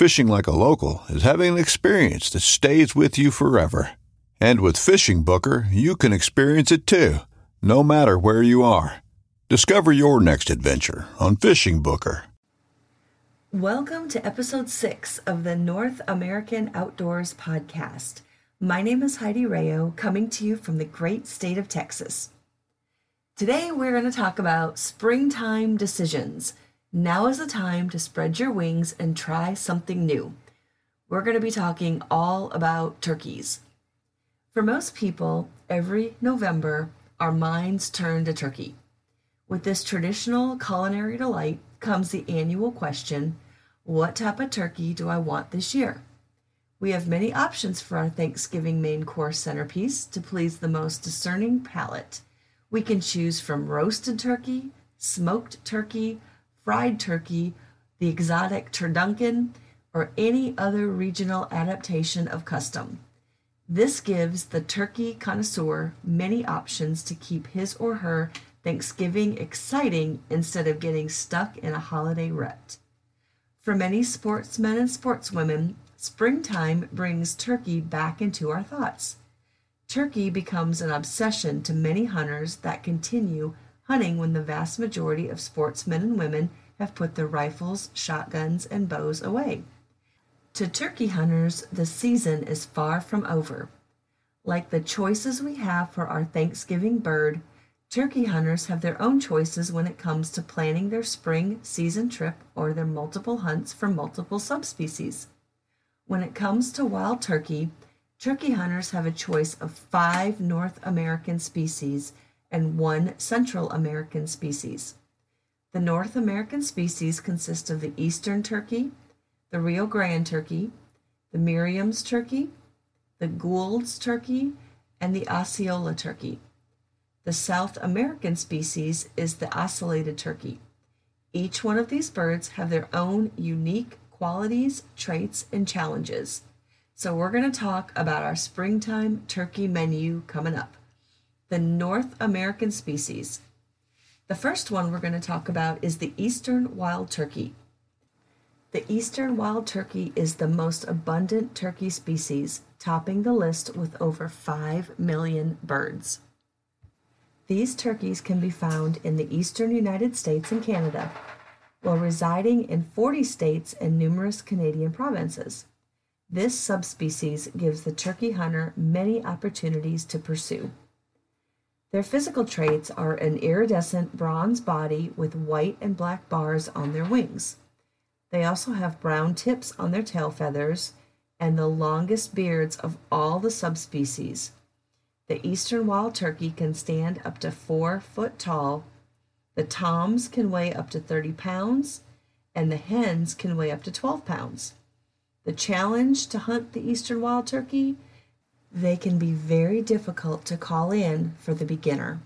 Fishing like a local is having an experience that stays with you forever. And with FishingBooker, you can experience it too, no matter where you are. Discover your next adventure on FishingBooker. Welcome to episode six of the North American Outdoors Podcast. My name is Heidi Rayo, coming to you from the great state of Texas. Today, we're going to talk about springtime decisions now is the time to spread your wings and try something new. We're going to be talking all about turkeys. For most people, every November, our minds turn to turkey. With this traditional culinary delight comes the annual question What type of turkey do I want this year? We have many options for our Thanksgiving main course centerpiece to please the most discerning palate. We can choose from roasted turkey, smoked turkey, fried turkey, the exotic turducken, or any other regional adaptation of custom. This gives the turkey connoisseur many options to keep his or her Thanksgiving exciting instead of getting stuck in a holiday rut. For many sportsmen and sportswomen, springtime brings turkey back into our thoughts. Turkey becomes an obsession to many hunters that continue hunting when the vast majority of sportsmen and women have put their rifles, shotguns, and bows away. To turkey hunters, the season is far from over. Like the choices we have for our Thanksgiving bird, turkey hunters have their own choices when it comes to planning their spring season trip or their multiple hunts for multiple subspecies. When it comes to wild turkey, turkey hunters have a choice of five North American species and one Central American species. The North American species consist of the eastern turkey, the Rio Grande turkey, the Merriam's turkey, the Gould's turkey, and the Osceola turkey. The South American species is the ocellated turkey. Each one of these birds have their own unique qualities, traits, and challenges. So we're going to talk about our springtime turkey menu coming up the North American species. The first one we're going to talk about is the eastern wild turkey. The eastern wild turkey is the most abundant turkey species, topping the list with over 5 million birds. These turkeys can be found in the eastern United States and Canada, while residing in 40 states and numerous Canadian provinces. This subspecies gives the turkey hunter many opportunities to pursue. Their physical traits are an iridescent bronze body with white and black bars on their wings. They also have brown tips on their tail feathers and the longest beards of all the subspecies. The eastern wild turkey can stand up to four foot tall. The toms can weigh up to 30 pounds, and the hens can weigh up to 12 pounds. The challenge to hunt the eastern wild turkey they can be very difficult to call in for the beginner.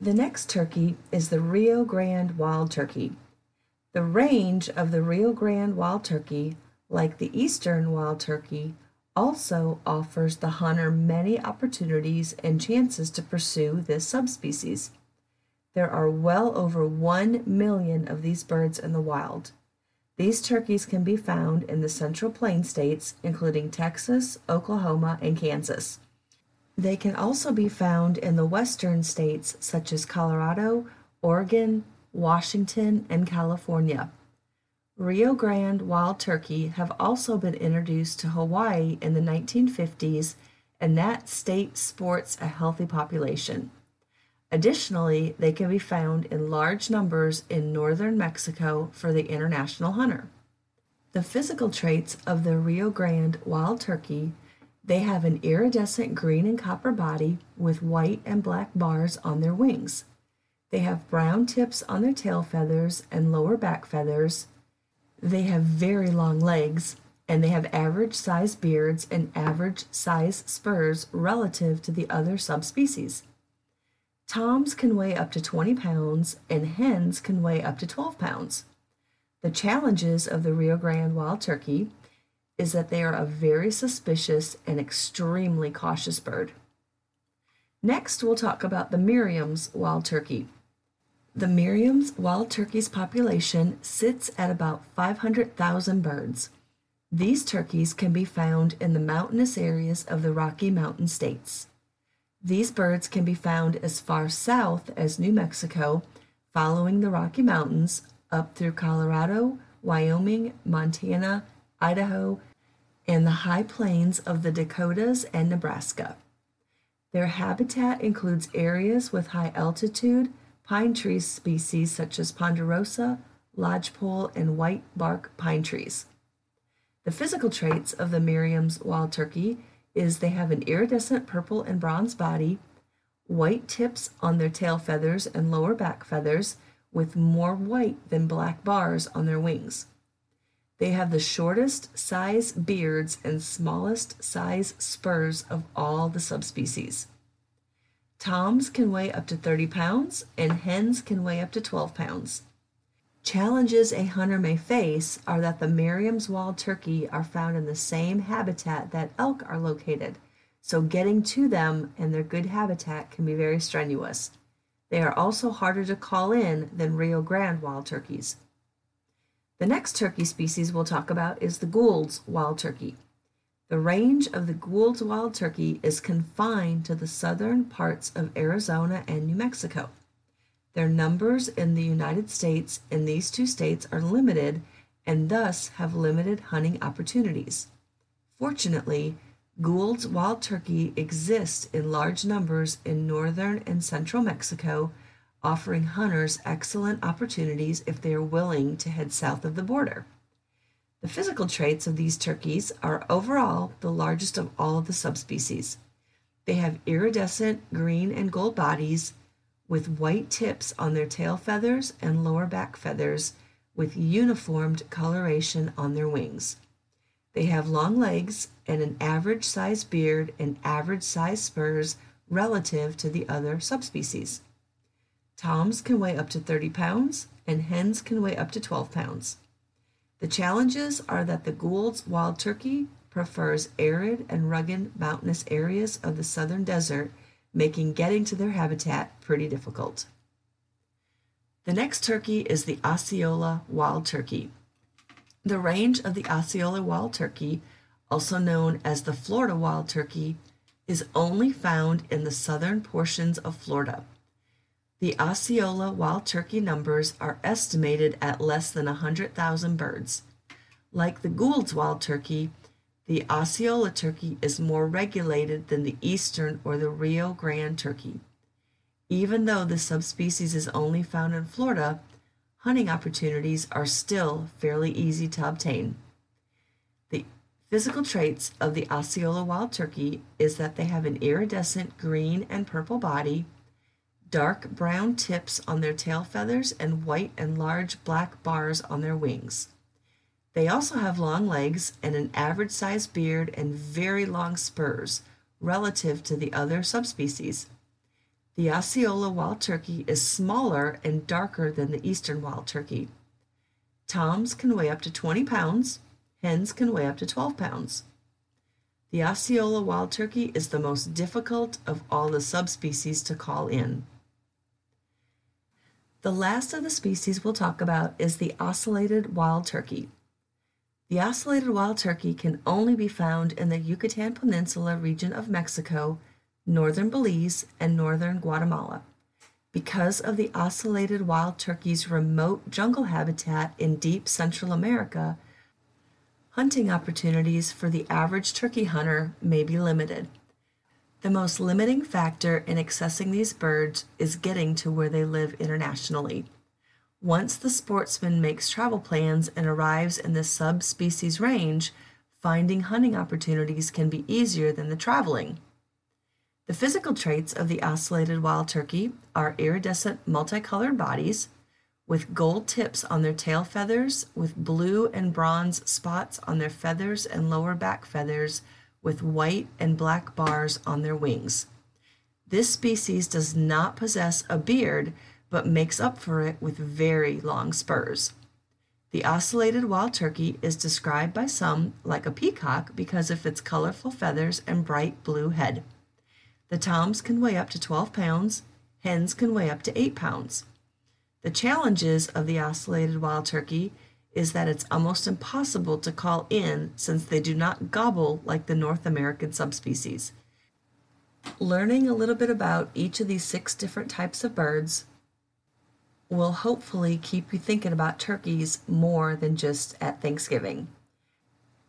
The next turkey is the Rio Grande wild turkey. The range of the Rio Grande wild turkey, like the eastern wild turkey, also offers the hunter many opportunities and chances to pursue this subspecies. There are well over 1 million of these birds in the wild. These turkeys can be found in the Central Plain states, including Texas, Oklahoma, and Kansas. They can also be found in the western states such as Colorado, Oregon, Washington, and California. Rio Grande wild turkey have also been introduced to Hawaii in the 1950s, and that state sports a healthy population. Additionally, they can be found in large numbers in northern Mexico for the international hunter. The physical traits of the Rio Grande wild turkey they have an iridescent green and copper body with white and black bars on their wings. They have brown tips on their tail feathers and lower back feathers. They have very long legs and they have average size beards and average size spurs relative to the other subspecies. Toms can weigh up to 20 pounds and hens can weigh up to 12 pounds. The challenges of the Rio Grande wild turkey is that they are a very suspicious and extremely cautious bird. Next, we'll talk about the Merriam's wild turkey. The Merriam's wild turkey's population sits at about 500,000 birds. These turkeys can be found in the mountainous areas of the Rocky Mountain states. These birds can be found as far south as New Mexico, following the Rocky Mountains up through Colorado, Wyoming, Montana, Idaho, and the high plains of the Dakotas and Nebraska. Their habitat includes areas with high altitude, pine tree species such as ponderosa, lodgepole, and white bark pine trees. The physical traits of the Merriam's wild turkey is they have an iridescent purple and bronze body, white tips on their tail feathers and lower back feathers, with more white than black bars on their wings. They have the shortest size beards and smallest size spurs of all the subspecies. Toms can weigh up to 30 pounds and hens can weigh up to 12 pounds. Challenges a hunter may face are that the Merriam's wild turkey are found in the same habitat that elk are located, so getting to them and their good habitat can be very strenuous. They are also harder to call in than Rio Grande wild turkeys. The next turkey species we'll talk about is the Gould's wild turkey. The range of the Gould's wild turkey is confined to the southern parts of Arizona and New Mexico. Their numbers in the United States in these two states are limited and thus have limited hunting opportunities. Fortunately, Gould's wild turkey exists in large numbers in northern and central Mexico, offering hunters excellent opportunities if they are willing to head south of the border. The physical traits of these turkeys are overall the largest of all of the subspecies. They have iridescent green and gold bodies with white tips on their tail feathers and lower back feathers, with uniformed coloration on their wings. They have long legs and an average size beard and average size spurs relative to the other subspecies. Toms can weigh up to 30 pounds and hens can weigh up to 12 pounds. The challenges are that the Gould's wild turkey prefers arid and rugged mountainous areas of the southern desert making getting to their habitat pretty difficult. The next turkey is the Osceola wild turkey. The range of the Osceola wild turkey, also known as the Florida wild turkey, is only found in the southern portions of Florida. The Osceola wild turkey numbers are estimated at less than 100,000 birds. Like the Gould's wild turkey, the Osceola turkey is more regulated than the eastern or the Rio Grande turkey. Even though the subspecies is only found in Florida, hunting opportunities are still fairly easy to obtain. The physical traits of the Osceola wild turkey is that they have an iridescent green and purple body, dark brown tips on their tail feathers, and white and large black bars on their wings. They also have long legs and an average sized beard and very long spurs relative to the other subspecies. The Osceola wild turkey is smaller and darker than the eastern wild turkey. Toms can weigh up to 20 pounds, hens can weigh up to 12 pounds. The Osceola wild turkey is the most difficult of all the subspecies to call in. The last of the species we'll talk about is the ocellated wild turkey. The ocellated wild turkey can only be found in the Yucatan Peninsula region of Mexico, northern Belize, and northern Guatemala. Because of the ocellated wild turkey's remote jungle habitat in deep Central America, hunting opportunities for the average turkey hunter may be limited. The most limiting factor in accessing these birds is getting to where they live internationally. Once the sportsman makes travel plans and arrives in the subspecies range, finding hunting opportunities can be easier than the traveling. The physical traits of the ocellated wild turkey are iridescent multicolored bodies, with gold tips on their tail feathers, with blue and bronze spots on their feathers and lower back feathers, with white and black bars on their wings. This species does not possess a beard, but makes up for it with very long spurs. The ocellated wild turkey is described by some like a peacock because of its colorful feathers and bright blue head. The toms can weigh up to 12 pounds, hens can weigh up to 8 pounds. The challenges of the ocellated wild turkey is that it's almost impossible to call in since they do not gobble like the North American subspecies. Learning a little bit about each of these six different types of birds will hopefully keep you thinking about turkeys more than just at Thanksgiving.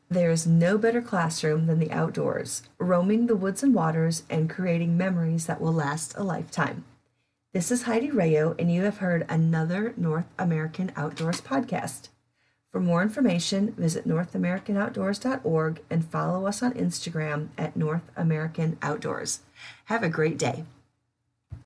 There is no better classroom than the outdoors, roaming the woods and waters and creating memories that will last a lifetime. This is Heidi Rayo, and you have heard another North American Outdoors podcast. For more information, visit NorthAmericanOutdoors.org and follow us on Instagram at North American Outdoors. Have a great day.